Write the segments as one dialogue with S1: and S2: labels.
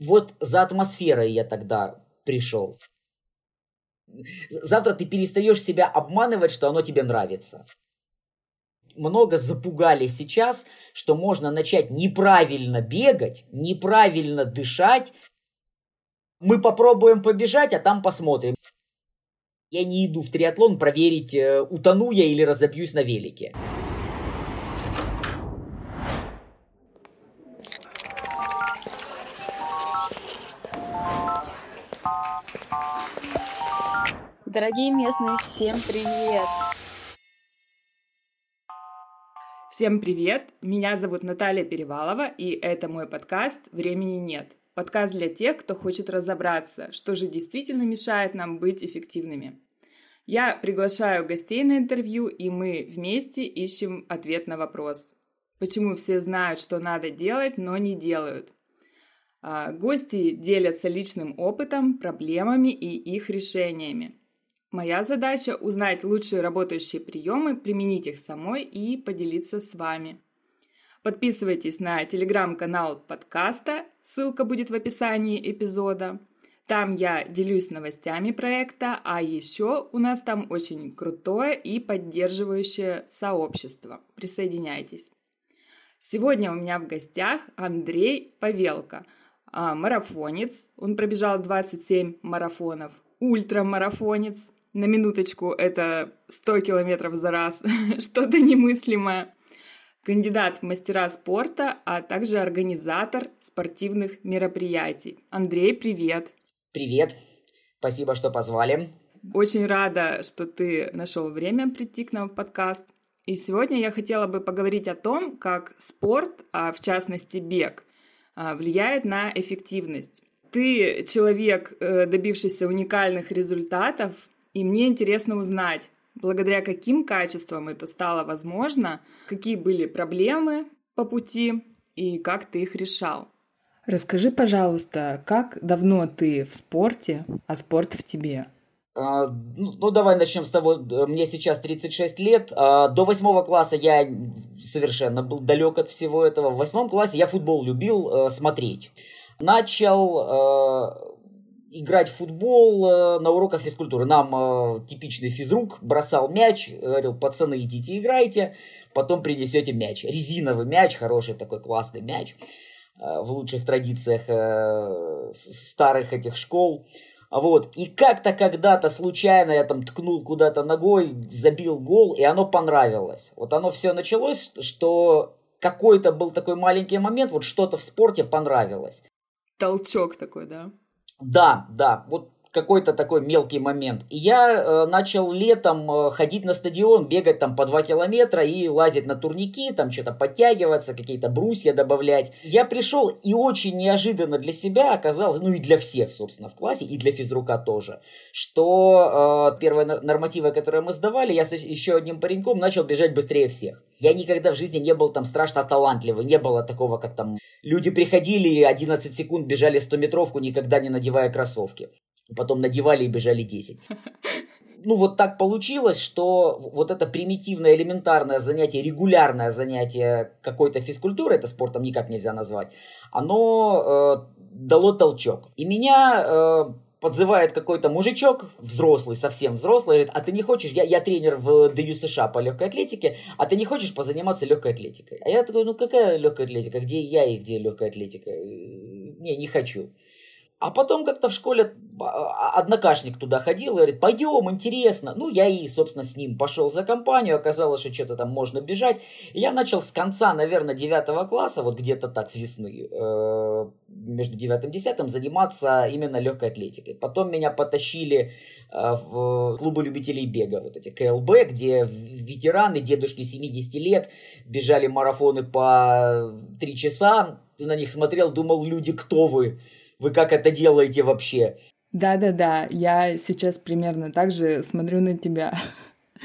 S1: Вот за атмосферой я тогда пришел. Завтра ты перестаешь себя обманывать, что оно тебе нравится. Много запугали сейчас, что можно начать неправильно бегать, неправильно дышать. Мы попробуем побежать, а там посмотрим. Я не иду в триатлон проверить, э, утону я или разобьюсь на велике.
S2: Дорогие местные, всем привет!
S3: Всем привет! Меня зовут Наталья Перевалова, и это мой подкаст «Времени нет». Подкаст для тех, кто хочет разобраться, что же действительно мешает нам быть эффективными. Я приглашаю гостей на интервью, и мы вместе ищем ответ на вопрос. Почему все знают, что надо делать, но не делают? А, гости делятся личным опытом, проблемами и их решениями. Моя задача – узнать лучшие работающие приемы, применить их самой и поделиться с вами. Подписывайтесь на телеграм-канал подкаста, ссылка будет в описании эпизода. Там я делюсь новостями проекта, а еще у нас там очень крутое и поддерживающее сообщество. Присоединяйтесь. Сегодня у меня в гостях Андрей Павелко, а, марафонец. Он пробежал 27 марафонов, ультрамарафонец, на минуточку, это 100 километров за раз, что-то немыслимое. Кандидат в мастера спорта, а также организатор спортивных мероприятий. Андрей, привет!
S1: Привет! Спасибо, что позвали.
S3: Очень рада, что ты нашел время прийти к нам в подкаст. И сегодня я хотела бы поговорить о том, как спорт, а в частности бег, а, влияет на эффективность. Ты человек, э, добившийся уникальных результатов, и мне интересно узнать, благодаря каким качествам это стало возможно, какие были проблемы по пути и как ты их решал. Расскажи, пожалуйста, как давно ты в спорте, а спорт в тебе?
S1: А, ну, ну, давай начнем с того, мне сейчас 36 лет. А, до восьмого класса я совершенно был далек от всего этого. В восьмом классе я футбол любил э, смотреть. Начал э, играть в футбол э, на уроках физкультуры. Нам э, типичный физрук бросал мяч, говорил, пацаны, идите играйте, потом принесете мяч. Резиновый мяч, хороший такой классный мяч э, в лучших традициях старых этих школ. Вот. И как-то когда-то случайно я там ткнул куда-то ногой, забил гол, и оно понравилось. Вот оно все началось, что какой-то был такой маленький момент, вот что-то в спорте понравилось.
S3: Толчок такой, да?
S1: Да, да, вот какой-то такой мелкий момент. Я э, начал летом э, ходить на стадион, бегать там по 2 километра и лазить на турники, там что-то подтягиваться, какие-то брусья добавлять. Я пришел и очень неожиданно для себя оказалось, ну и для всех, собственно, в классе, и для физрука тоже, что э, первые нормативы, которые мы сдавали, я с еще одним пареньком начал бежать быстрее всех. Я никогда в жизни не был там страшно талантливый, не было такого, как там люди приходили и 11 секунд бежали 100-метровку, никогда не надевая кроссовки потом надевали и бежали 10. Ну, вот так получилось, что вот это примитивное, элементарное занятие, регулярное занятие какой-то физкультуры, это спортом никак нельзя назвать, оно э, дало толчок. И меня э, подзывает какой-то мужичок, взрослый, совсем взрослый, говорит, а ты не хочешь, я, я тренер в ДЮ США по легкой атлетике, а ты не хочешь позаниматься легкой атлетикой? А я такой, ну какая легкая атлетика, где я и где легкая атлетика? Не, не хочу. А потом как-то в школе а, а, однокашник туда ходил и говорит, пойдем, интересно. Ну, я и, собственно, с ним пошел за компанию, оказалось, что что-то там можно бежать. И я начал с конца, наверное, девятого класса, вот где-то так, с весны, э, между девятым и десятым, заниматься именно легкой атлетикой. Потом меня потащили э, в клубы любителей бега, вот эти КЛБ, где ветераны, дедушки 70 лет, бежали марафоны по три часа. Ты на них смотрел, думал, люди, кто вы? Вы как это делаете вообще?
S3: Да-да-да, я сейчас примерно так же смотрю на тебя.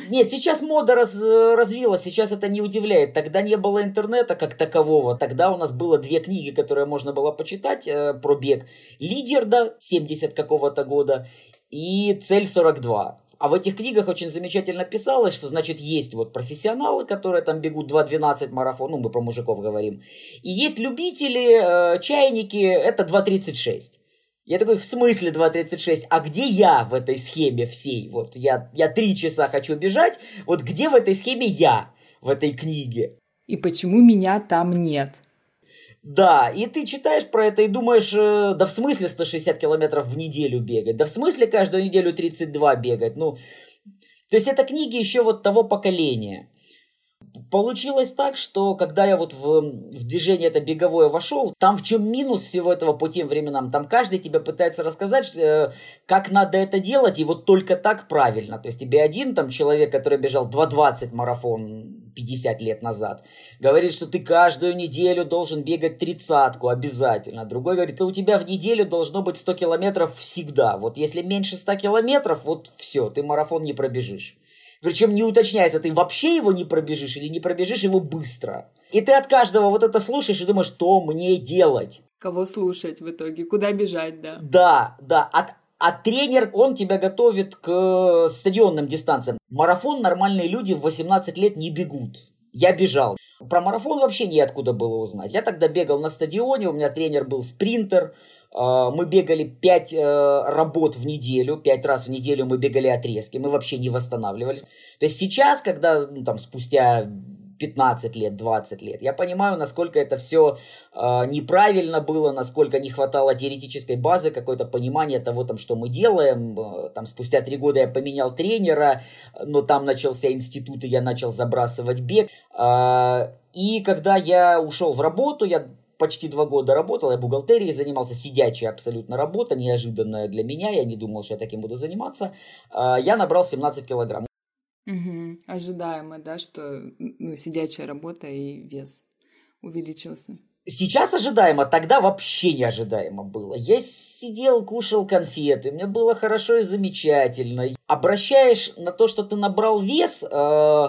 S1: Нет, сейчас мода раз, развилась, сейчас это не удивляет. Тогда не было интернета как такового. Тогда у нас было две книги, которые можно было почитать э, про бег. Лидер, да, 70 какого-то года, и Цель 42. А в этих книгах очень замечательно писалось, что, значит, есть вот профессионалы, которые там бегут 2.12 марафон, ну, мы про мужиков говорим, и есть любители, э, чайники, это 2.36. Я такой, в смысле 2.36? А где я в этой схеме всей? Вот я, я три часа хочу бежать, вот где в этой схеме я в этой книге?
S3: И почему меня там нет?
S1: Да, и ты читаешь про это и думаешь, э, да в смысле 160 километров в неделю бегать, да в смысле каждую неделю 32 бегать, ну, то есть это книги еще вот того поколения. Получилось так, что когда я вот в, в движение это беговое вошел, там в чем минус всего этого по тем временам, там каждый тебе пытается рассказать, э, как надо это делать, и вот только так правильно. То есть тебе один там человек, который бежал 2.20 марафон 50 лет назад, говорит, что ты каждую неделю должен бегать тридцатку обязательно. Другой говорит, у тебя в неделю должно быть 100 километров всегда. Вот если меньше 100 километров, вот все, ты марафон не пробежишь. Причем не уточняется, ты вообще его не пробежишь или не пробежишь его быстро. И ты от каждого вот это слушаешь и думаешь, что мне делать.
S3: Кого слушать в итоге, куда бежать, да.
S1: Да, да. От, а тренер, он тебя готовит к стадионным дистанциям. Марафон нормальные люди в 18 лет не бегут. Я бежал. Про марафон вообще неоткуда было узнать. Я тогда бегал на стадионе, у меня тренер был спринтер. А, мы бегали 5 э, работ в неделю, 5 раз в неделю мы бегали отрезки, мы вообще не восстанавливались. То есть сейчас, когда, ну, там, спустя 15 лет, 20 лет. Я понимаю, насколько это все э, неправильно было, насколько не хватало теоретической базы, какое-то понимание того, там, что мы делаем. Э, там, спустя три года я поменял тренера, но там начался институт, и я начал забрасывать бег. Э, и когда я ушел в работу, я почти два года работал, я бухгалтерией занимался, сидячая абсолютно работа, неожиданная для меня, я не думал, что я таким буду заниматься. Э, я набрал 17 килограмм.
S3: Угу. Ожидаемо, да, что ну, сидячая работа и вес увеличился.
S1: Сейчас ожидаемо, тогда вообще неожидаемо было. Я сидел, кушал конфеты, мне было хорошо и замечательно. Обращаешь на то, что ты набрал вес, э,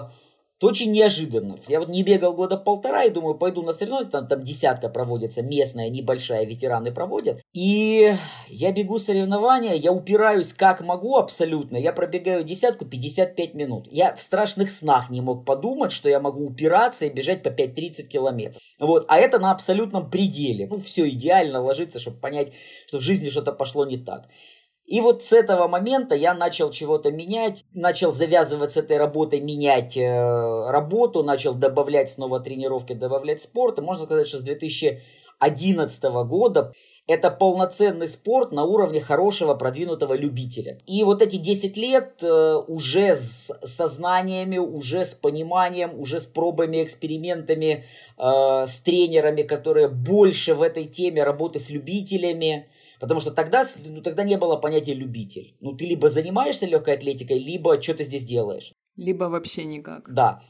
S1: это очень неожиданно. Я вот не бегал года полтора и думаю, пойду на соревнования, там, там десятка проводится, местная, небольшая, ветераны проводят. И я бегу соревнования, я упираюсь как могу абсолютно, я пробегаю десятку 55 минут. Я в страшных снах не мог подумать, что я могу упираться и бежать по 5-30 километров. Вот, а это на абсолютном пределе. Ну, все идеально ложится, чтобы понять, что в жизни что-то пошло не так. И вот с этого момента я начал чего-то менять, начал завязывать с этой работой, менять э, работу, начал добавлять снова тренировки, добавлять спорт. И можно сказать, что с 2011 года это полноценный спорт на уровне хорошего продвинутого любителя. И вот эти 10 лет э, уже с сознаниями, уже с пониманием, уже с пробами, экспериментами, э, с тренерами, которые больше в этой теме работы с любителями, Потому что тогда, ну, тогда не было понятия любитель. Ну, ты либо занимаешься легкой атлетикой, либо что ты здесь делаешь.
S3: Либо вообще никак.
S1: Да.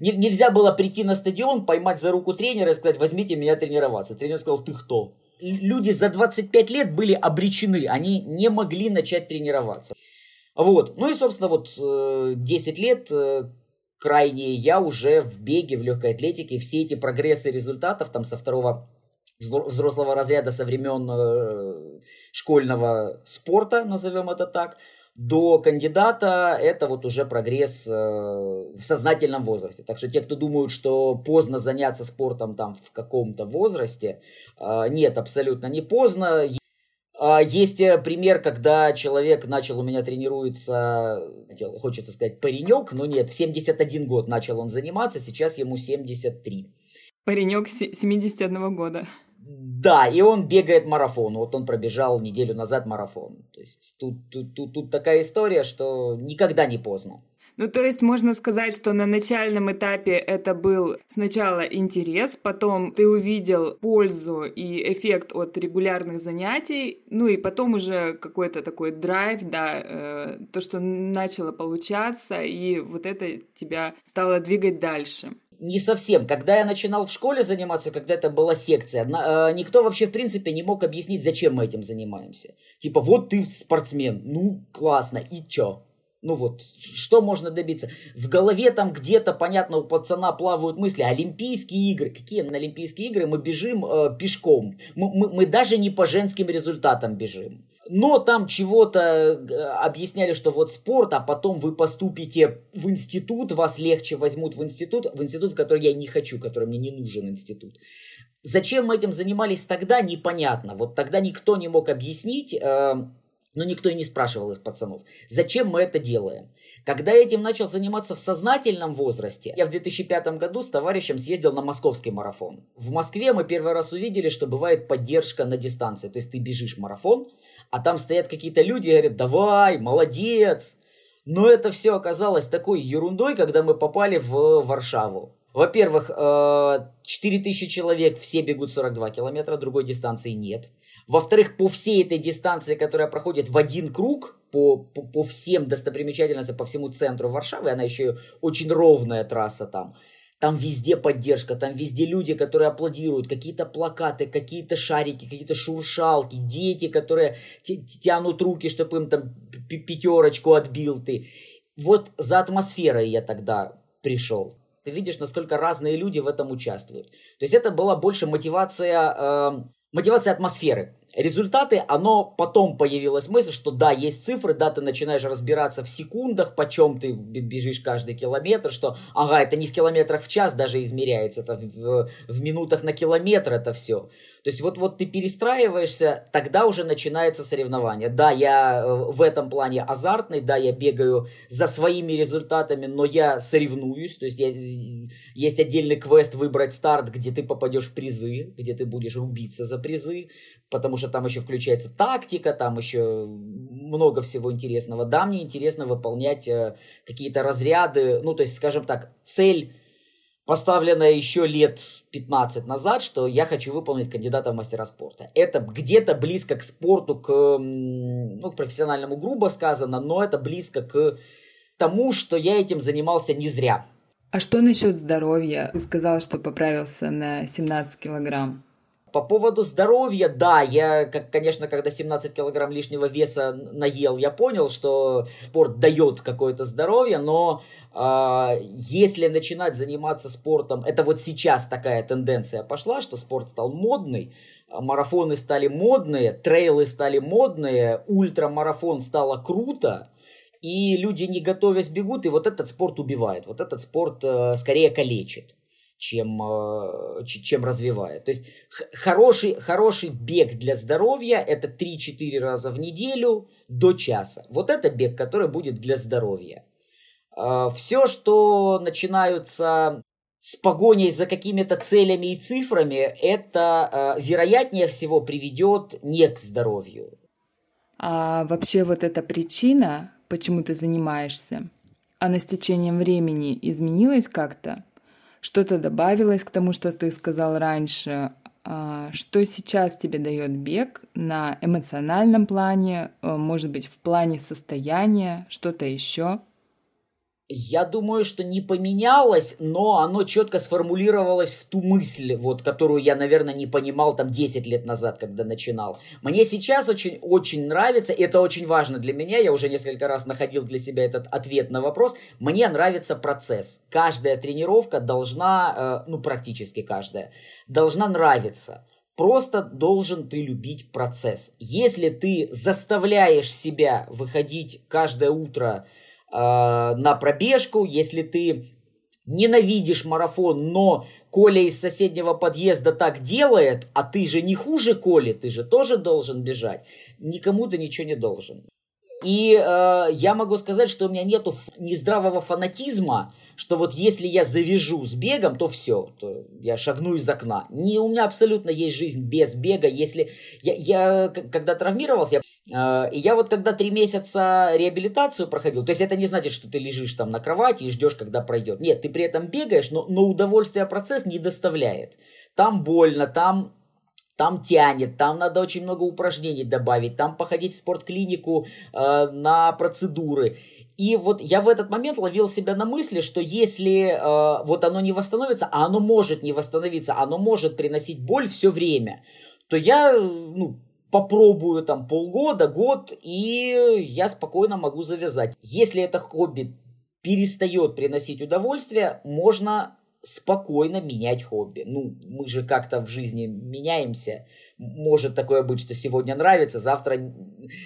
S1: Нельзя было прийти на стадион, поймать за руку тренера и сказать, возьмите меня тренироваться. Тренер сказал, ты кто? Люди за 25 лет были обречены, они не могли начать тренироваться. Вот. Ну и, собственно, вот 10 э, лет э, крайне я уже в беге, в легкой атлетике, все эти прогрессы результатов там со второго взрослого разряда со времен э, школьного спорта, назовем это так, до кандидата это вот уже прогресс э, в сознательном возрасте. Так что те, кто думают, что поздно заняться спортом там в каком-то возрасте, э, нет, абсолютно не поздно. А, есть пример, когда человек начал у меня тренируется, хочется сказать, паренек, но нет, в 71 год начал он заниматься, сейчас ему 73.
S3: Паренек 71 года.
S1: Да, и он бегает марафон. Вот он пробежал неделю назад марафон. То есть тут, тут, тут, тут такая история, что никогда не поздно.
S3: Ну, то есть можно сказать, что на начальном этапе это был сначала интерес, потом ты увидел пользу и эффект от регулярных занятий, ну и потом уже какой-то такой драйв, да, э, то, что начало получаться, и вот это тебя стало двигать дальше
S1: не совсем. Когда я начинал в школе заниматься, когда это была секция, на, э, никто вообще в принципе не мог объяснить, зачем мы этим занимаемся. Типа, вот ты спортсмен, ну классно, и чё? Ну вот, что можно добиться? В голове там где-то, понятно, у пацана плавают мысли. Олимпийские игры. Какие на Олимпийские игры? Мы бежим э, пешком. Мы, мы, мы даже не по женским результатам бежим. Но там чего-то э, объясняли, что вот спорт, а потом вы поступите в институт, вас легче возьмут в институт, в институт, в который я не хочу, который мне не нужен институт. Зачем мы этим занимались тогда, непонятно. Вот тогда никто не мог объяснить, э, но никто и не спрашивал из пацанов, зачем мы это делаем. Когда я этим начал заниматься в сознательном возрасте, я в 2005 году с товарищем съездил на московский марафон. В Москве мы первый раз увидели, что бывает поддержка на дистанции. То есть ты бежишь марафон, а там стоят какие-то люди и говорят, давай, молодец. Но это все оказалось такой ерундой, когда мы попали в Варшаву. Во-первых, 4000 э, человек, все бегут 42 километра, другой дистанции нет. Во-вторых, по всей этой дистанции, которая проходит в один круг, по, по, по всем достопримечательностям, по всему центру Варшавы, она еще очень ровная трасса там, там везде поддержка, там везде люди, которые аплодируют, какие-то плакаты, какие-то шарики, какие-то шуршалки, дети, которые тянут руки, чтобы им там пятерочку отбил ты. Вот за атмосферой я тогда пришел. Ты видишь, насколько разные люди в этом участвуют. То есть это была больше мотивация, э, мотивация атмосферы. Результаты, оно потом появилась мысль, что да, есть цифры, да, ты начинаешь разбираться в секундах, почем ты бежишь каждый километр, что, ага, это не в километрах в час даже измеряется, это в, в минутах на километр это все. То есть вот, вот ты перестраиваешься, тогда уже начинается соревнование. Да, я э, в этом плане азартный, да, я бегаю за своими результатами, но я соревнуюсь. То есть я, есть отдельный квест выбрать старт, где ты попадешь в призы, где ты будешь рубиться за призы, потому что там еще включается тактика, там еще много всего интересного. Да, мне интересно выполнять э, какие-то разряды, ну, то есть, скажем так, цель поставленная еще лет 15 назад, что я хочу выполнить кандидата в мастера спорта. Это где-то близко к спорту, к, ну, к профессиональному грубо сказано, но это близко к тому, что я этим занимался не зря.
S3: А что насчет здоровья? Ты сказал, что поправился на 17 килограмм.
S1: По поводу здоровья, да, я, как, конечно, когда 17 килограмм лишнего веса наел, я понял, что спорт дает какое-то здоровье, но э, если начинать заниматься спортом, это вот сейчас такая тенденция пошла, что спорт стал модный, марафоны стали модные, трейлы стали модные, ультрамарафон стало круто, и люди, не готовясь, бегут, и вот этот спорт убивает, вот этот спорт э, скорее калечит чем, э, чем развивает. То есть хороший, хороший бег для здоровья это 3-4 раза в неделю до часа. Вот это бег, который будет для здоровья. Э, Все, что начинаются с погоней за какими-то целями и цифрами, это э, вероятнее всего приведет не к здоровью.
S3: А вообще вот эта причина, почему ты занимаешься, она с течением времени изменилась как-то? Что-то добавилось к тому, что ты сказал раньше. А, что сейчас тебе дает бег на эмоциональном плане, э, может быть, в плане состояния, что-то еще?
S1: Я думаю, что не поменялось, но оно четко сформулировалось в ту мысль, вот, которую я, наверное, не понимал там 10 лет назад, когда начинал. Мне сейчас очень, очень нравится, и это очень важно для меня, я уже несколько раз находил для себя этот ответ на вопрос, мне нравится процесс. Каждая тренировка должна, э, ну практически каждая, должна нравиться. Просто должен ты любить процесс. Если ты заставляешь себя выходить каждое утро на пробежку, если ты ненавидишь марафон, но Коля из соседнего подъезда так делает, а ты же не хуже Коли, ты же тоже должен бежать. Никому ты ничего не должен. И э, я могу сказать, что у меня нету нездравого фанатизма, что вот если я завяжу с бегом, то все, то я шагну из окна. Не, у меня абсолютно есть жизнь без бега. Если я, я когда травмировался, я, э, я вот когда три месяца реабилитацию проходил, то есть это не значит, что ты лежишь там на кровати и ждешь, когда пройдет. Нет, ты при этом бегаешь, но, но удовольствие процесс не доставляет. Там больно, там там тянет, там надо очень много упражнений добавить, там походить в спортклинику э, на процедуры. И вот я в этот момент ловил себя на мысли, что если э, вот оно не восстановится, а оно может не восстановиться, оно может приносить боль все время, то я ну, попробую там полгода, год, и я спокойно могу завязать. Если это хобби перестает приносить удовольствие, можно спокойно менять хобби. Ну, мы же как-то в жизни меняемся. Может такое быть, что сегодня нравится, завтра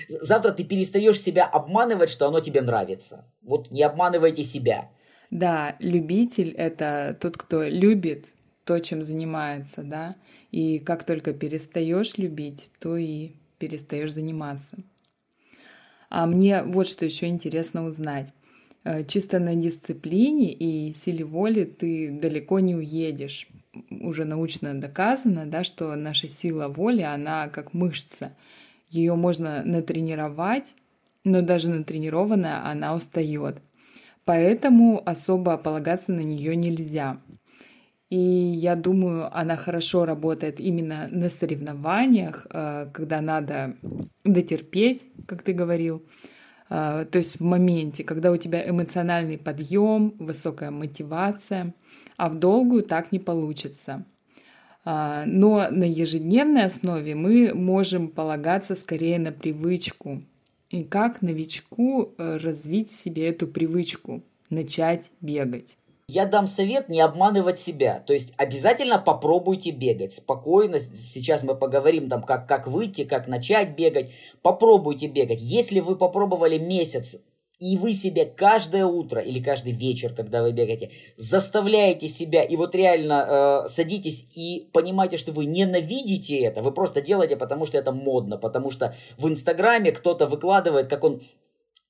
S1: завтра ты перестаешь себя обманывать, что оно тебе нравится. Вот не обманывайте себя.
S3: Да, любитель — это тот, кто любит то, чем занимается, да, и как только перестаешь любить, то и перестаешь заниматься. А мне вот что еще интересно узнать. Э, чисто на дисциплине и силе воли ты далеко не уедешь. Уже научно доказано, да, что наша сила воли, она как мышца. Ее можно натренировать, но даже натренированная она устает. Поэтому особо полагаться на нее нельзя. И я думаю, она хорошо работает именно на соревнованиях, э, когда надо дотерпеть, как ты говорил. Э, то есть в моменте, когда у тебя эмоциональный подъем, высокая мотивация, а в долгую так не получится. Э, но на ежедневной основе мы можем полагаться скорее на привычку. И как новичку развить в себе эту привычку, начать бегать.
S1: Я дам совет не обманывать себя. То есть обязательно попробуйте бегать спокойно. Сейчас мы поговорим там, как, как выйти, как начать бегать. Попробуйте бегать. Если вы попробовали месяц, и вы себе каждое утро или каждый вечер, когда вы бегаете, заставляете себя, и вот реально э, садитесь и понимаете, что вы ненавидите это, вы просто делаете, потому что это модно, потому что в Инстаграме кто-то выкладывает, как он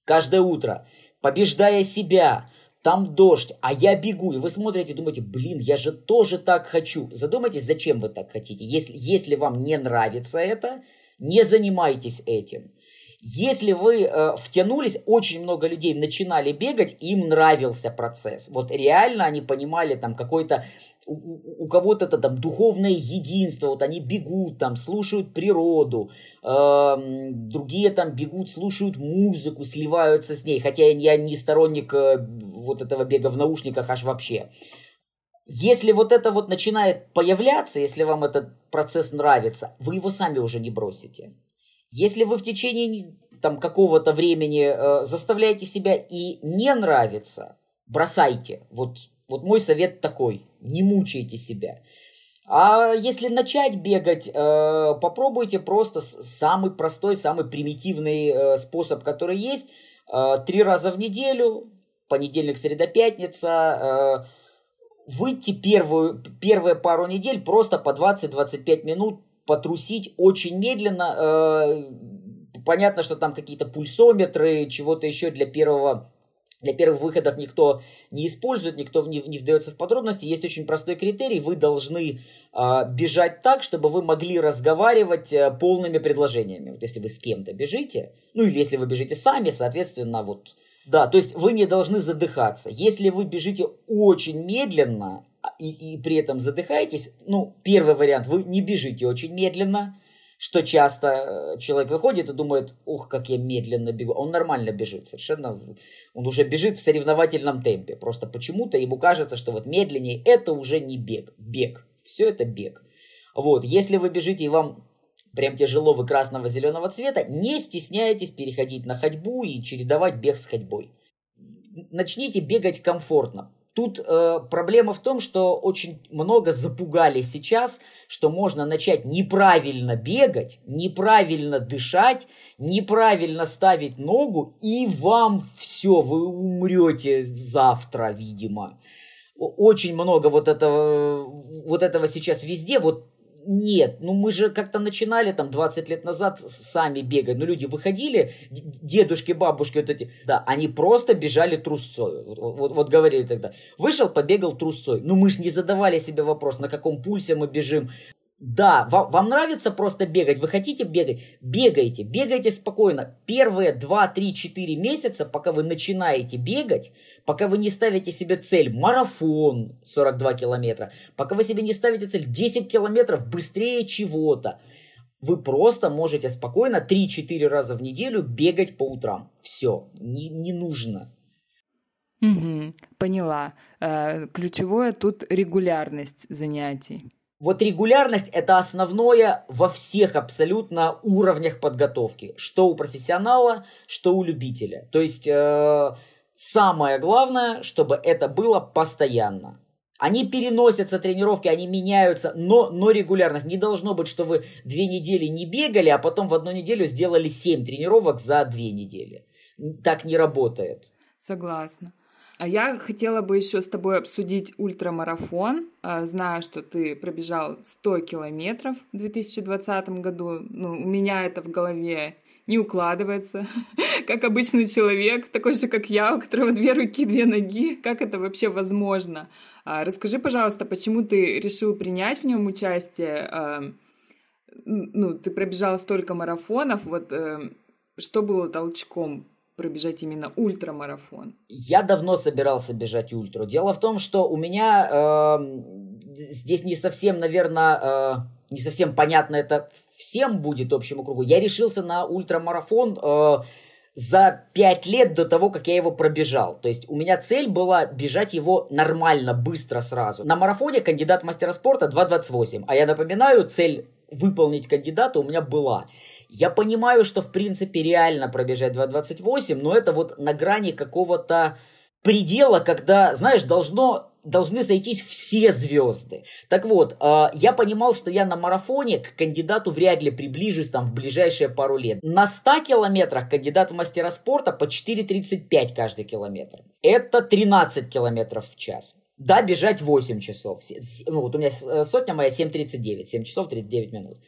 S1: каждое утро, побеждая себя, там дождь, а я бегу, и вы смотрите, думаете, блин, я же тоже так хочу. Задумайтесь, зачем вы так хотите. Если, если вам не нравится это, не занимайтесь этим. Если вы э, втянулись, очень много людей начинали бегать, им нравился процесс. Вот реально они понимали там какой-то у, кого-то это там духовное единство, вот они бегут там, слушают природу, э, другие там бегут, слушают музыку, сливаются с ней, хотя я не сторонник э, вот этого бега в наушниках аж вообще. Если вот это вот начинает появляться, если вам этот процесс нравится, вы его сами уже не бросите. Если вы в течение там какого-то времени э, заставляете себя и не нравится, бросайте. Вот вот мой совет такой, не мучайте себя. А если начать бегать, э, попробуйте просто самый простой, самый примитивный э, способ, который есть. Э, три раза в неделю, понедельник, среда, пятница. Выйти первую, первые пару недель просто по 20-25 минут потрусить очень медленно. Понятно, что там какие-то пульсометры, чего-то еще для первого для первых выходов никто не использует, никто не, не вдается в подробности. Есть очень простой критерий. Вы должны э, бежать так, чтобы вы могли разговаривать э, полными предложениями. Вот если вы с кем-то бежите, ну или если вы бежите сами, соответственно, вот... Да, то есть вы не должны задыхаться. Если вы бежите очень медленно и, и при этом задыхаетесь, ну, первый вариант, вы не бежите очень медленно, что часто э, человек выходит и думает, ух, как я медленно бегу. Он нормально бежит, совершенно, он уже бежит в соревновательном темпе. Просто почему-то ему кажется, что вот медленнее это уже не бег, бег. Все это бег. Вот, если вы бежите и вам прям тяжело вы красного зеленого цвета, не стесняйтесь переходить на ходьбу и чередовать бег с ходьбой. Начните бегать комфортно. Тут э, проблема в том, что очень много запугали сейчас, что можно начать неправильно бегать, неправильно дышать, неправильно ставить ногу, и вам все, вы умрете завтра, видимо. Очень много вот этого, вот этого сейчас везде. Вот нет, ну мы же как-то начинали там 20 лет назад сами бегать. Ну люди выходили, дедушки, бабушки вот эти, да, они просто бежали трусцой. Вот, вот, говорили тогда. Вышел, побегал трусцой. Ну мы же не задавали себе вопрос, на каком пульсе мы бежим, да, вам, вам нравится просто бегать, вы хотите бегать, бегайте, бегайте спокойно. Первые 2, 3, 4 месяца, пока вы начинаете бегать, пока вы не ставите себе цель марафон 42 километра, пока вы себе не ставите цель 10 километров быстрее чего-то, вы просто можете спокойно 3-4 раза в неделю бегать по утрам. Все, не, не нужно.
S3: Угу, поняла. Э, ключевое тут регулярность занятий.
S1: Вот регулярность – это основное во всех абсолютно уровнях подготовки. Что у профессионала, что у любителя. То есть, э, самое главное, чтобы это было постоянно. Они переносятся, тренировки, они меняются, но, но регулярность. Не должно быть, что вы две недели не бегали, а потом в одну неделю сделали семь тренировок за две недели. Так не работает.
S3: Согласна. А я хотела бы еще с тобой обсудить ультрамарафон. А, знаю, что ты пробежал 100 километров в 2020 году. Ну, у меня это в голове не укладывается, как обычный человек, такой же, как я, у которого две руки, две ноги. Как это вообще возможно? А, расскажи, пожалуйста, почему ты решил принять в нем участие? Ну, ты пробежал столько марафонов, вот э, что было толчком пробежать именно ультрамарафон?
S1: Я давно собирался бежать ультру. Дело в том, что у меня э, здесь не совсем, наверное, э, не совсем понятно это всем будет общему кругу. Я решился на ультрамарафон э, за пять лет до того, как я его пробежал. То есть у меня цель была бежать его нормально, быстро сразу. На марафоне кандидат мастера спорта 2.28. А я напоминаю, цель выполнить кандидата у меня была. Я понимаю, что в принципе реально пробежать 2.28, но это вот на грани какого-то предела, когда, знаешь, должно должны сойтись все звезды. Так вот, э, я понимал, что я на марафоне к кандидату вряд ли приближусь там в ближайшие пару лет. На 100 километрах кандидат в мастера спорта по 4.35 каждый километр. Это 13 километров в час. Да, бежать 8 часов. Ну, вот у меня э, сотня моя 7.39, 7 часов 39 минут.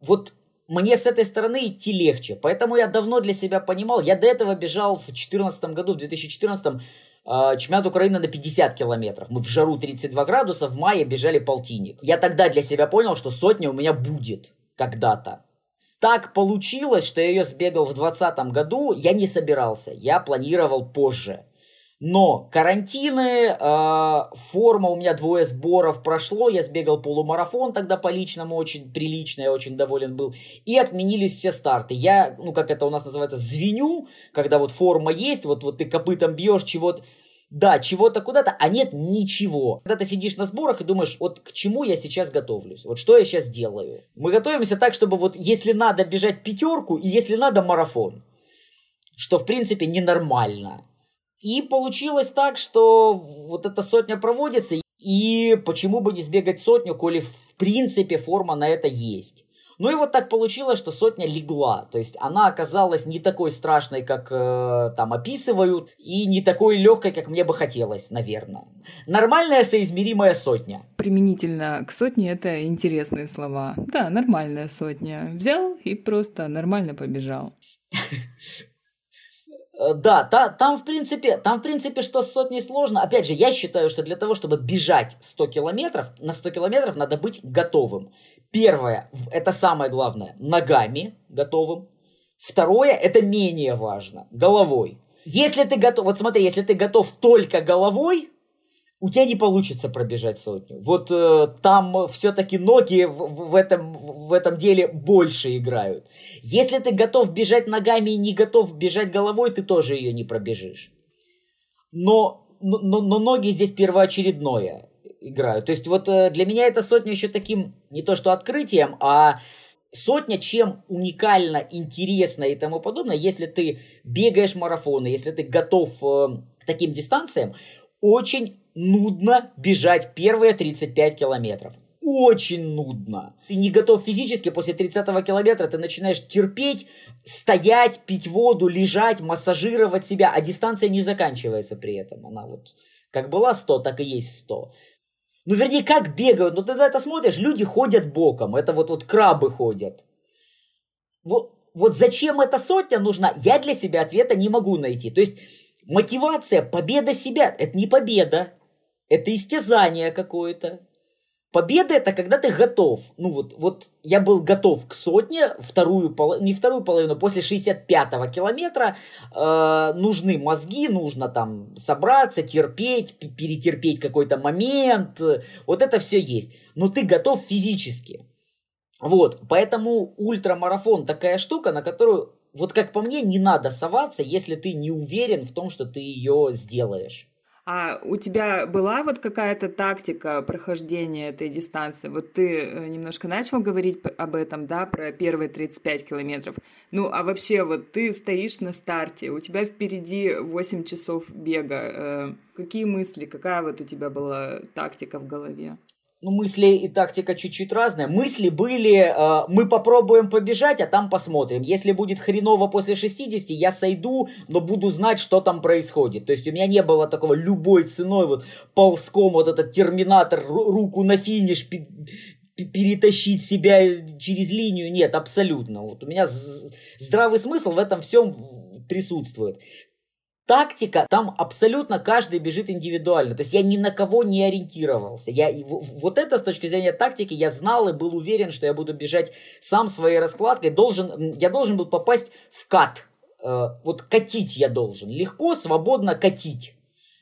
S1: Вот мне с этой стороны идти легче. Поэтому я давно для себя понимал. Я до этого бежал в 2014 году, в 2014 а, чемпионат Украины на 50 километров. Мы в жару 32 градуса в мае бежали полтинник. Я тогда для себя понял, что сотня у меня будет когда-то. Так получилось, что я ее сбегал в 2020 году. Я не собирался, я планировал позже. Но карантины, э, форма у меня двое сборов прошло, я сбегал полумарафон тогда по личному, очень прилично, я очень доволен был. И отменились все старты. Я, ну как это у нас называется, звеню, когда вот форма есть, вот, вот ты копытом бьешь чего-то. Да, чего-то куда-то, а нет ничего. Когда ты сидишь на сборах и думаешь, вот к чему я сейчас готовлюсь, вот что я сейчас делаю. Мы готовимся так, чтобы вот если надо бежать пятерку и если надо марафон. Что в принципе ненормально. И получилось так, что вот эта сотня проводится, и почему бы не сбегать сотню, коли в принципе форма на это есть. Ну и вот так получилось, что сотня легла. То есть она оказалась не такой страшной, как э, там описывают, и не такой легкой, как мне бы хотелось, наверное. Нормальная соизмеримая сотня.
S3: Применительно к сотне это интересные слова. Да, нормальная сотня. Взял и просто нормально побежал.
S1: Э, да, та, там, в принципе, там, в принципе, что с сотней сложно. Опять же, я считаю, что для того, чтобы бежать 100 километров, на 100 километров надо быть готовым. Первое, это самое главное, ногами готовым. Второе, это менее важно, головой. Если ты готов, вот смотри, если ты готов только головой, у тебя не получится пробежать сотню. Вот э, там все-таки ноги в, в, этом, в этом деле больше играют. Если ты готов бежать ногами и не готов бежать головой, ты тоже ее не пробежишь. Но, но, но ноги здесь первоочередное играют. То есть вот э, для меня эта сотня еще таким, не то что открытием, а сотня чем уникально, интересно и тому подобное, если ты бегаешь марафоны, если ты готов э, к таким дистанциям, очень нудно бежать первые 35 километров. Очень нудно. Ты не готов физически, после 30 километра ты начинаешь терпеть, стоять, пить воду, лежать, массажировать себя, а дистанция не заканчивается при этом. Она вот как была 100, так и есть 100. Ну, вернее, как бегают. Ну, ты на это смотришь, люди ходят боком. Это вот, вот крабы ходят. Вот, вот зачем эта сотня нужна, я для себя ответа не могу найти. То есть, мотивация, победа себя, это не победа. Это истязание какое-то. Победа это когда ты готов. Ну вот, вот я был готов к сотне, вторую половину, не вторую половину, после 65-го километра э, нужны мозги, нужно там собраться, терпеть, перетерпеть какой-то момент. Вот это все есть. Но ты готов физически. Вот, поэтому ультрамарафон такая штука, на которую, вот как по мне, не надо соваться, если ты не уверен в том, что ты ее сделаешь.
S3: А у тебя была вот какая-то тактика прохождения этой дистанции? Вот ты э, немножко начал говорить об этом, да, про первые 35 километров. Ну, а вообще вот ты стоишь на старте, у тебя впереди 8 часов бега. Э, какие мысли, какая вот у тебя была тактика в голове?
S1: Ну, мысли и тактика чуть-чуть разная. Мысли были, э, мы попробуем побежать, а там посмотрим. Если будет хреново после 60, я сойду, но буду знать, что там происходит. То есть у меня не было такого любой ценой, вот ползком вот этот терминатор, руку на финиш, перетащить себя через линию. Нет, абсолютно. Вот у меня здравый смысл в этом всем присутствует. Тактика, там абсолютно каждый бежит индивидуально. То есть я ни на кого не ориентировался. Я, вот это с точки зрения тактики я знал и был уверен, что я буду бежать сам своей раскладкой. Должен, я должен был попасть в кат. Э, вот катить я должен. Легко, свободно катить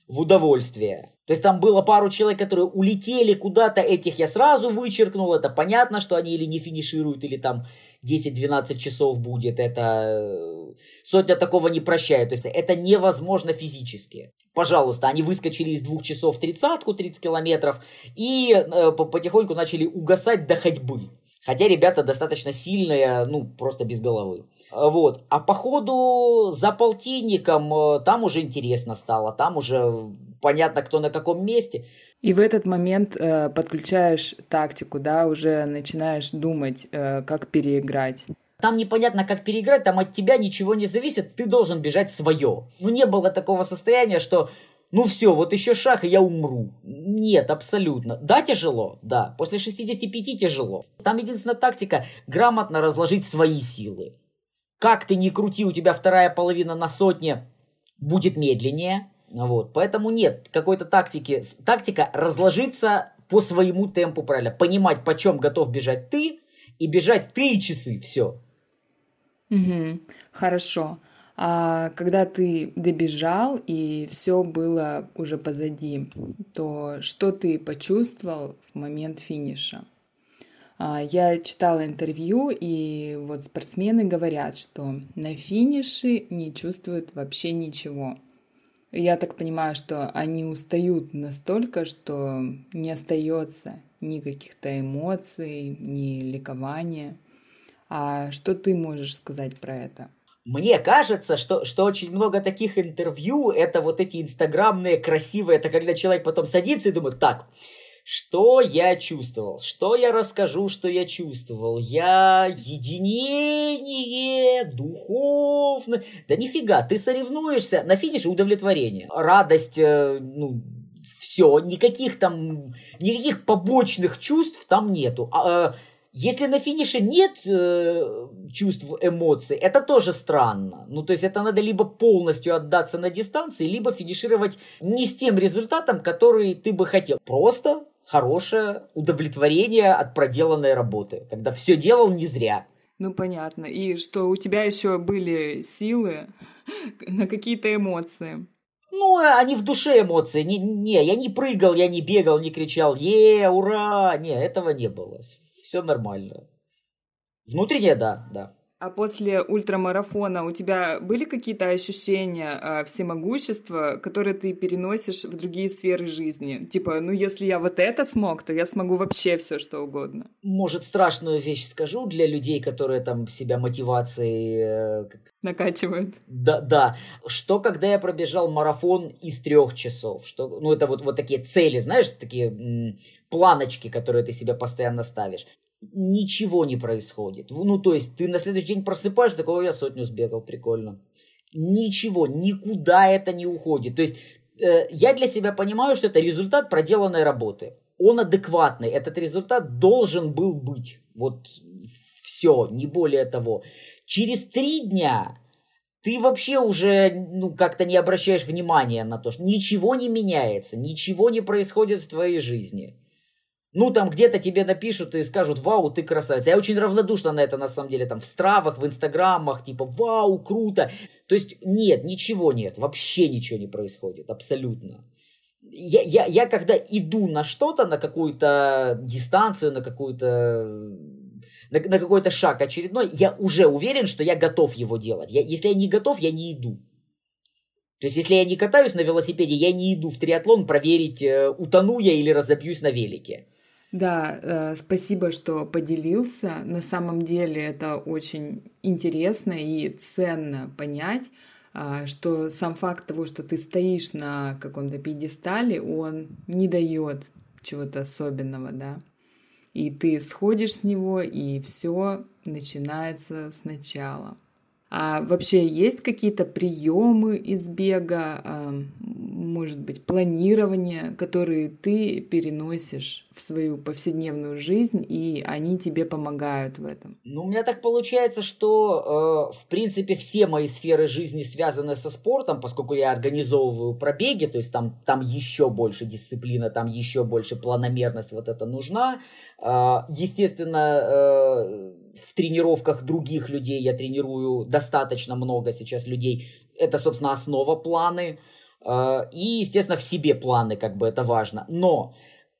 S1: в удовольствие. То есть там было пару человек, которые улетели куда-то, этих я сразу вычеркнул. Это понятно, что они или не финишируют, или там 10-12 часов будет. Это э, сотня такого не прощает. То есть это невозможно физически. Пожалуйста, они выскочили из двух часов тридцатку, 30 километров, и э, потихоньку начали угасать до ходьбы. Хотя ребята достаточно сильные, ну, просто без головы. Вот. А по ходу за полтинником э, там уже интересно стало, там уже понятно, кто на каком месте.
S3: И в этот момент э, подключаешь тактику, да, уже начинаешь думать, э, как переиграть.
S1: Там непонятно, как переиграть, там от тебя ничего не зависит, ты должен бежать свое. Ну, не было такого состояния, что ну все, вот еще шаг, и я умру. Нет, абсолютно. Да, тяжело, да. После 65 тяжело. Там единственная тактика грамотно разложить свои силы. Как ты ни крути, у тебя вторая половина на сотне будет медленнее. Вот. Поэтому нет какой-то тактики. Тактика разложиться по своему темпу правильно. Понимать, почем готов бежать ты, и бежать ты часы. Все.
S3: Угу. Хорошо. А когда ты добежал и все было уже позади, то что ты почувствовал в момент финиша? А, я читала интервью, и вот спортсмены говорят, что на финише не чувствуют вообще ничего. Я так понимаю, что они устают настолько, что не остается ни каких-то эмоций, ни ликования. А что ты можешь сказать про это?
S1: Мне кажется, что, что очень много таких интервью, это вот эти инстаграмные, красивые, это когда человек потом садится и думает, так, что я чувствовал? Что я расскажу, что я чувствовал? Я единение, духовно. Да нифига, ты соревнуешься, на финише удовлетворение. Радость, э, ну, все, никаких там, никаких побочных чувств там нету. А, э, если на финише нет э, чувств, эмоций, это тоже странно. Ну, то есть это надо либо полностью отдаться на дистанции, либо финишировать не с тем результатом, который ты бы хотел. Просто хорошее удовлетворение от проделанной работы, когда все делал не зря.
S3: Ну, понятно. И что у тебя еще были силы на какие-то эмоции.
S1: Ну, они в душе эмоции. Не, не, я не прыгал, я не бегал, не кричал «Е, ура!» Не, этого не было. Все нормально. Внутреннее, да, да.
S3: А после ультрамарафона у тебя были какие-то ощущения э, всемогущества, которые ты переносишь в другие сферы жизни? Типа, ну если я вот это смог, то я смогу вообще все что угодно.
S1: Может, страшную вещь скажу для людей, которые там себя мотивацией... Э,
S3: Накачивают.
S1: Да, да. Что, когда я пробежал марафон из трех часов? Что, ну, это вот, вот такие цели, знаешь, такие м- планочки, которые ты себе постоянно ставишь ничего не происходит. Ну, то есть, ты на следующий день просыпаешься, такого я сотню сбегал, прикольно. Ничего, никуда это не уходит. То есть, э, я для себя понимаю, что это результат проделанной работы. Он адекватный, этот результат должен был быть. Вот все, не более того. Через три дня ты вообще уже ну, как-то не обращаешь внимания на то, что ничего не меняется, ничего не происходит в твоей жизни. Ну, там где-то тебе напишут и скажут, вау, ты красавец. Я очень равнодушна на это, на самом деле, там, в стравах, в инстаграмах, типа, вау, круто. То есть, нет, ничего нет, вообще ничего не происходит, абсолютно. Я, я, я когда иду на что-то, на какую-то дистанцию, на какую-то на, на какой-то шаг очередной, я уже уверен, что я готов его делать. Я, если я не готов, я не иду. То есть, если я не катаюсь на велосипеде, я не иду в триатлон проверить, э, утону я или разобьюсь на велике.
S3: Да, э, спасибо, что поделился. На самом деле это очень интересно и ценно понять, э, что сам факт того, что ты стоишь на каком-то пьедестале, он не дает чего-то особенного, да. И ты сходишь с него, и все начинается сначала. А вообще есть какие-то приемы из бега, а, может быть, планирование, которые ты переносишь в свою повседневную жизнь, и они тебе помогают в этом?
S1: Ну, у меня так получается, что, э, в принципе, все мои сферы жизни связаны со спортом, поскольку я организовываю пробеги, то есть там, там еще больше дисциплина, там еще больше планомерность вот это нужна. Э, естественно, э, в тренировках других людей я тренирую достаточно много сейчас людей. Это, собственно, основа планы. Э, и, естественно, в себе планы, как бы это важно. Но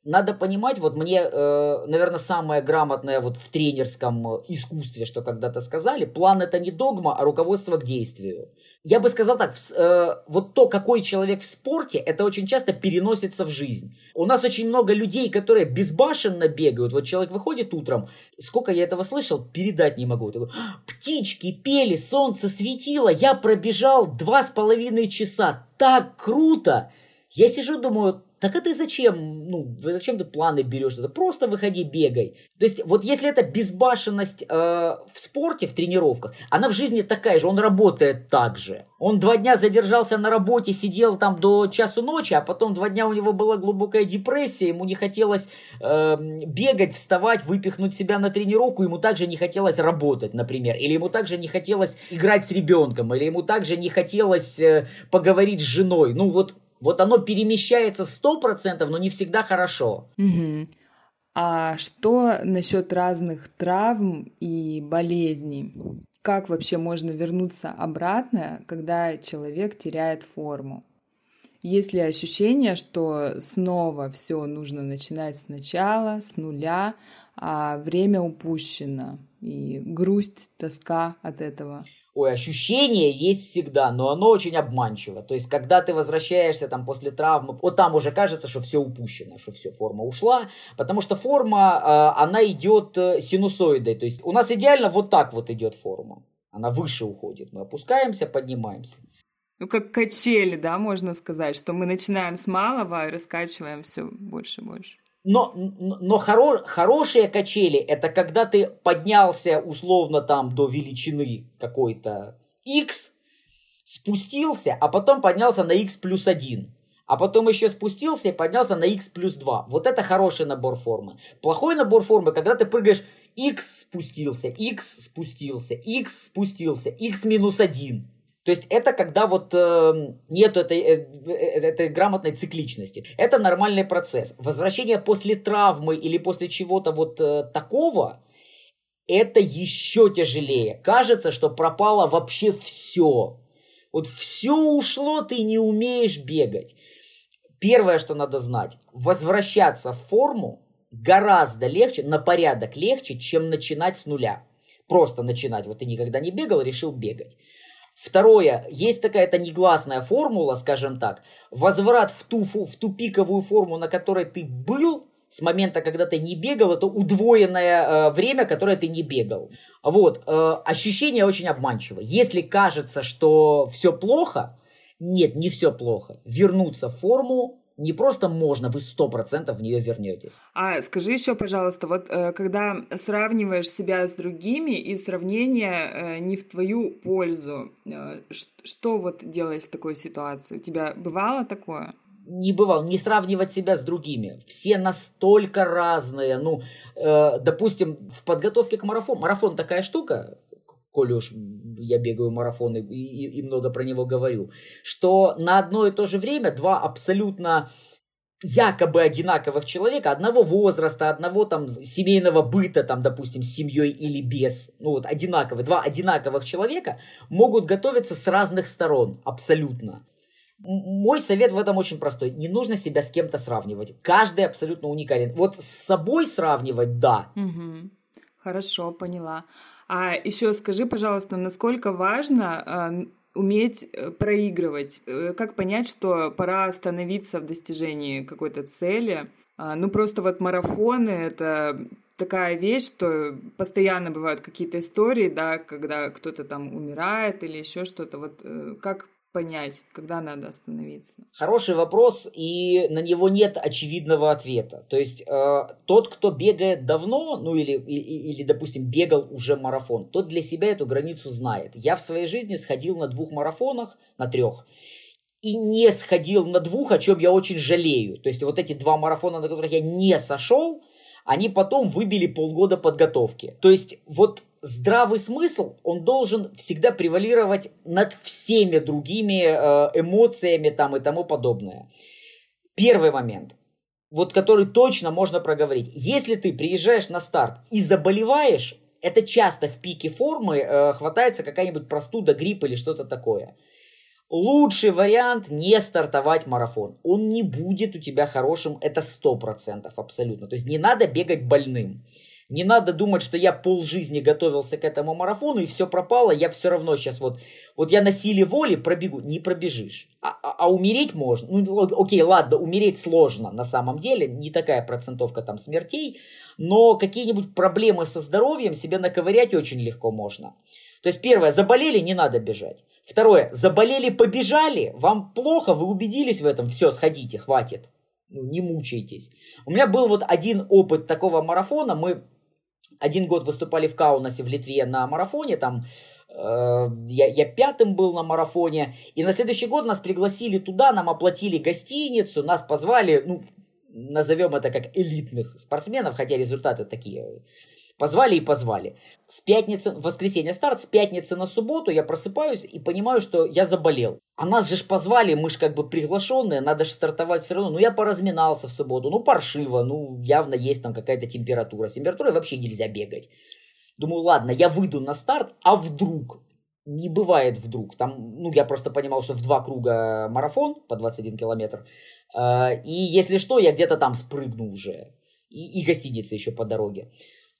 S1: надо понимать, вот мне, э, наверное, самое грамотное вот в тренерском искусстве, что когда-то сказали, план это не догма, а руководство к действию я бы сказал так, э, вот то, какой человек в спорте, это очень часто переносится в жизнь. У нас очень много людей, которые безбашенно бегают. Вот человек выходит утром, сколько я этого слышал, передать не могу. Такой, Птички пели, солнце светило, я пробежал два с половиной часа. Так круто! Я сижу, думаю, так это зачем, ну, зачем ты планы берешь? Это просто выходи, бегай. То есть, вот если это безбашенность э, в спорте, в тренировках, она в жизни такая же, он работает так же. Он два дня задержался на работе, сидел там до часу ночи, а потом два дня у него была глубокая депрессия, ему не хотелось э, бегать, вставать, выпихнуть себя на тренировку, ему также не хотелось работать, например, или ему также не хотелось играть с ребенком, или ему также не хотелось э, поговорить с женой. Ну вот вот оно перемещается сто процентов, но не всегда хорошо.
S3: Угу. А что насчет разных травм и болезней? Как вообще можно вернуться обратно, когда человек теряет форму? Есть ли ощущение, что снова все нужно начинать сначала, с нуля, а время упущено, и грусть, тоска от этого?
S1: Ой, ощущение есть всегда, но оно очень обманчиво. То есть, когда ты возвращаешься там после травмы, вот там уже кажется, что все упущено, что все, форма ушла, потому что форма, э, она идет э, синусоидой. То есть, у нас идеально вот так вот идет форма. Она выше уходит. Мы опускаемся, поднимаемся.
S3: Ну, как качели, да, можно сказать, что мы начинаем с малого и раскачиваем все больше и больше.
S1: Но, но хоро, хорошие качели это когда ты поднялся условно там до величины какой-то x, спустился, а потом поднялся на x плюс 1. А потом еще спустился и поднялся на x плюс 2. Вот это хороший набор формы. Плохой набор формы, когда ты прыгаешь x спустился, x спустился, x спустился, x минус 1. То есть это когда вот э, нет этой, э, э, этой грамотной цикличности. Это нормальный процесс. Возвращение после травмы или после чего-то вот э, такого, это еще тяжелее. Кажется, что пропало вообще все. Вот все ушло, ты не умеешь бегать. Первое, что надо знать, возвращаться в форму гораздо легче, на порядок легче, чем начинать с нуля. Просто начинать. Вот ты никогда не бегал, решил бегать. Второе, есть такая-то негласная формула, скажем так, возврат в ту, в ту пиковую форму, на которой ты был, с момента, когда ты не бегал, это удвоенное э, время, которое ты не бегал. Вот, э, ощущение очень обманчиво. Если кажется, что все плохо, нет, не все плохо. Вернуться в форму не просто можно, вы сто процентов в нее вернетесь.
S3: А скажи еще, пожалуйста, вот э, когда сравниваешь себя с другими и сравнение э, не в твою пользу, э, что вот делать в такой ситуации? У тебя бывало такое?
S1: не бывал, не сравнивать себя с другими. Все настолько разные. Ну, э, допустим, в подготовке к марафону. Марафон такая штука, коли уж я бегаю марафоны и, и, и много про него говорю, что на одно и то же время два абсолютно якобы одинаковых человека, одного возраста, одного там семейного быта, там, допустим, с семьей или без, ну вот одинаковые, два одинаковых человека могут готовиться с разных сторон, абсолютно. Мой совет в этом очень простой. Не нужно себя с кем-то сравнивать. Каждый абсолютно уникален. Вот с собой сравнивать, да.
S3: Угу. Хорошо, поняла. А еще скажи, пожалуйста, насколько важно уметь э, проигрывать? Э, как понять, что пора остановиться в достижении какой-то цели? А, ну, просто вот марафоны — это такая вещь, что постоянно бывают какие-то истории, да, когда кто-то там умирает или еще что-то. Вот э, как понять, когда надо остановиться?
S1: Хороший вопрос, и на него нет очевидного ответа. То есть э, тот, кто бегает давно, ну или, или, или, допустим, бегал уже марафон, тот для себя эту границу знает. Я в своей жизни сходил на двух марафонах, на трех, и не сходил на двух, о чем я очень жалею. То есть вот эти два марафона, на которых я не сошел, они потом выбили полгода подготовки. То есть вот здравый смысл, он должен всегда превалировать над всеми другими э, эмоциями там и тому подобное. Первый момент, вот который точно можно проговорить. Если ты приезжаешь на старт и заболеваешь, это часто в пике формы э, хватается какая-нибудь простуда, грипп или что-то такое. Лучший вариант не стартовать марафон. Он не будет у тебя хорошим, это 100% абсолютно. То есть не надо бегать больным. Не надо думать, что я полжизни готовился к этому марафону и все пропало, я все равно сейчас вот, вот я на силе воли пробегу. Не пробежишь. А, а, а умереть можно. Ну, окей, ладно, умереть сложно на самом деле, не такая процентовка там смертей, но какие-нибудь проблемы со здоровьем себе наковырять очень легко можно. То есть первое, заболели, не надо бежать. Второе, заболели, побежали, вам плохо, вы убедились в этом, все, сходите, хватит, ну, не мучайтесь. У меня был вот один опыт такого марафона, мы один год выступали в Каунасе в Литве на марафоне, там э, я, я пятым был на марафоне, и на следующий год нас пригласили туда, нам оплатили гостиницу, нас позвали, ну, назовем это как элитных спортсменов, хотя результаты такие Позвали и позвали. С пятницы, в воскресенье старт, с пятницы на субботу я просыпаюсь и понимаю, что я заболел. А нас же ж позвали, мы же как бы приглашенные, надо же стартовать все равно. Ну, я поразминался в субботу, ну, паршиво, ну, явно есть там какая-то температура. С температурой вообще нельзя бегать. Думаю, ладно, я выйду на старт, а вдруг? Не бывает вдруг. Там, ну, я просто понимал, что в два круга марафон по 21 километр. А, и если что, я где-то там спрыгну уже. И, и гостиница еще по дороге.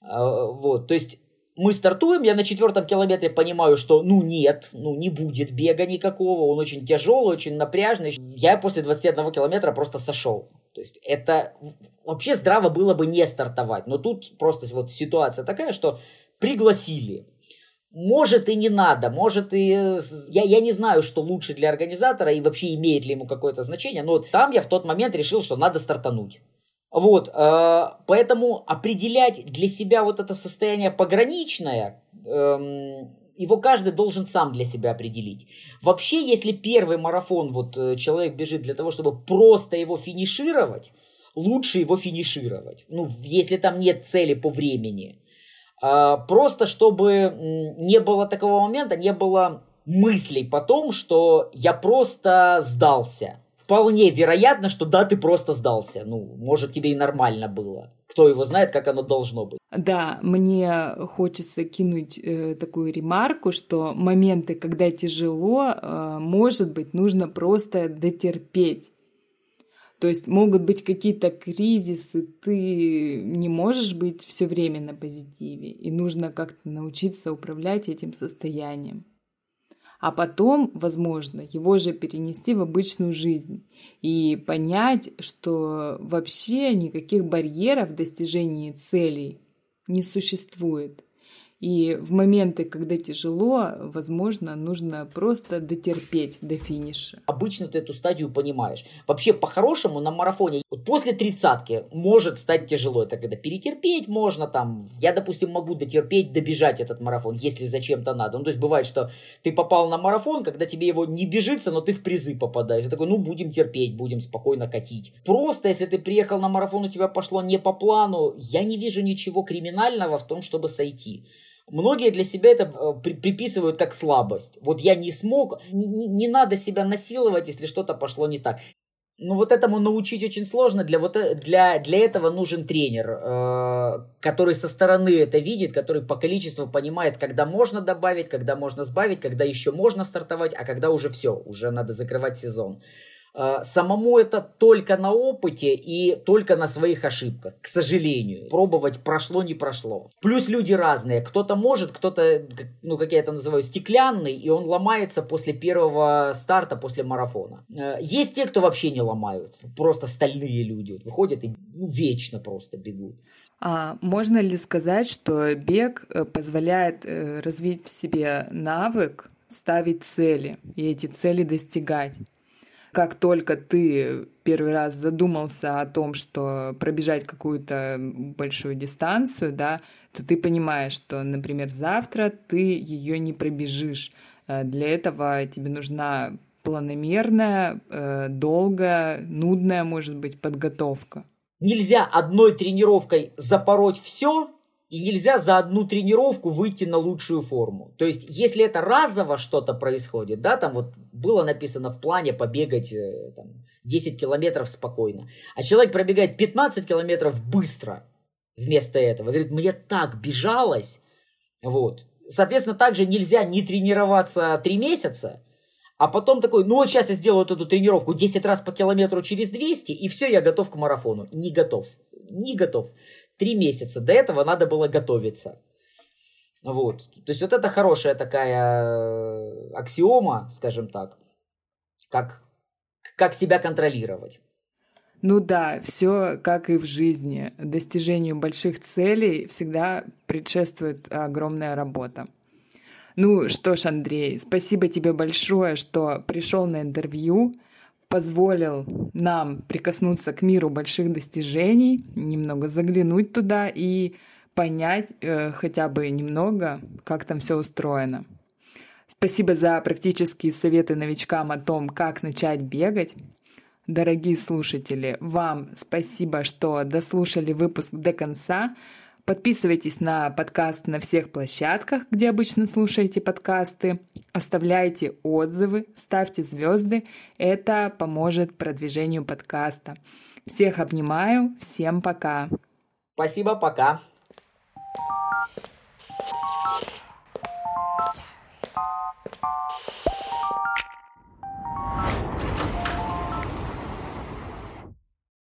S1: А, вот, то есть мы стартуем, я на четвертом километре понимаю, что ну нет, ну не будет бега никакого, он очень тяжелый, очень напряжный. Я после 21 километра просто сошел. То есть это вообще здраво было бы не стартовать. Но тут просто вот ситуация такая, что пригласили. Может и не надо, может и... Я, я не знаю, что лучше для организатора и вообще имеет ли ему какое-то значение, но там я в тот момент решил, что надо стартануть. Вот, э, поэтому определять для себя вот это состояние пограничное, э, его каждый должен сам для себя определить. Вообще, если первый марафон вот э, человек бежит для того, чтобы просто его финишировать, лучше его финишировать. Ну, если там нет цели по времени. Э, просто чтобы не было такого момента, не было мыслей потом, что я просто сдался вполне вероятно, что да, ты просто сдался. Ну, может, тебе и нормально было. Кто его знает, как оно должно быть.
S3: Да, мне хочется кинуть э, такую ремарку, что моменты, когда тяжело, э, может быть, нужно просто дотерпеть. То есть могут быть какие-то кризисы, ты не можешь быть все время на позитиве, и нужно как-то научиться управлять этим состоянием а потом, возможно, его же перенести в обычную жизнь и понять, что вообще никаких барьеров в достижении целей не существует. И в моменты, когда тяжело, возможно, нужно просто дотерпеть до финиша.
S1: Обычно ты эту стадию понимаешь. Вообще, по-хорошему, на марафоне вот после тридцатки может стать тяжело. Это когда перетерпеть можно там. Я, допустим, могу дотерпеть, добежать этот марафон, если зачем-то надо. Ну, то есть бывает, что ты попал на марафон, когда тебе его не бежится, но ты в призы попадаешь. Ты такой, ну, будем терпеть, будем спокойно катить. Просто, если ты приехал на марафон, у тебя пошло не по плану, я не вижу ничего криминального в том, чтобы сойти. Многие для себя это э, при, приписывают как слабость. Вот я не смог, не, не надо себя насиловать, если что-то пошло не так. Ну вот этому научить очень сложно. Для, вот, э, для, для этого нужен тренер, э, который со стороны это видит, который по количеству понимает, когда можно добавить, когда можно сбавить, когда еще можно стартовать, а когда уже все, уже надо закрывать сезон. Э, самому это только на опыте и только на своих ошибках, к сожалению. Пробовать прошло, не прошло. Плюс люди разные. Кто-то может, кто-то, ну, как я это называю, стеклянный, и он ломается после первого старта, после марафона. Э, есть те, кто вообще не ломаются. Просто стальные люди. Выходят и ну, вечно просто бегут.
S3: А можно ли сказать, что бег э, позволяет развить в себе навык ставить цели и эти цели достигать? Как только ты первый раз задумался о том, что пробежать какую-то большую дистанцию, да, то ты понимаешь, что, например, завтра ты ее не пробежишь. Э, для этого тебе нужна планомерная, э, долгая, нудная, может быть, подготовка.
S1: Нельзя одной тренировкой запороть все, и нельзя за одну тренировку выйти на лучшую форму. То есть, если это разово что-то происходит, да, там вот было написано в плане побегать э, там, 10 километров спокойно, а человек пробегает 15 километров быстро вместо этого, говорит, мне так бежалось, вот. Соответственно, также нельзя не тренироваться 3 месяца, а потом такой, ну вот сейчас я сделаю эту тренировку 10 раз по километру через 200, и все, я готов к марафону. Не готов. Не готов три месяца. До этого надо было готовиться. Вот. То есть вот это хорошая такая э, аксиома, скажем так, как, как себя контролировать.
S3: Ну да, все как и в жизни. Достижению больших целей всегда предшествует огромная работа. Ну что ж, Андрей, спасибо тебе большое, что пришел на интервью позволил нам прикоснуться к миру больших достижений, немного заглянуть туда и понять э, хотя бы немного, как там все устроено. Спасибо за практические советы новичкам о том, как начать бегать. Дорогие слушатели, вам спасибо, что дослушали выпуск до конца. Подписывайтесь на подкаст на всех площадках, где обычно слушаете подкасты. Оставляйте отзывы, ставьте звезды. Это поможет продвижению подкаста. Всех обнимаю. Всем пока.
S1: Спасибо, пока.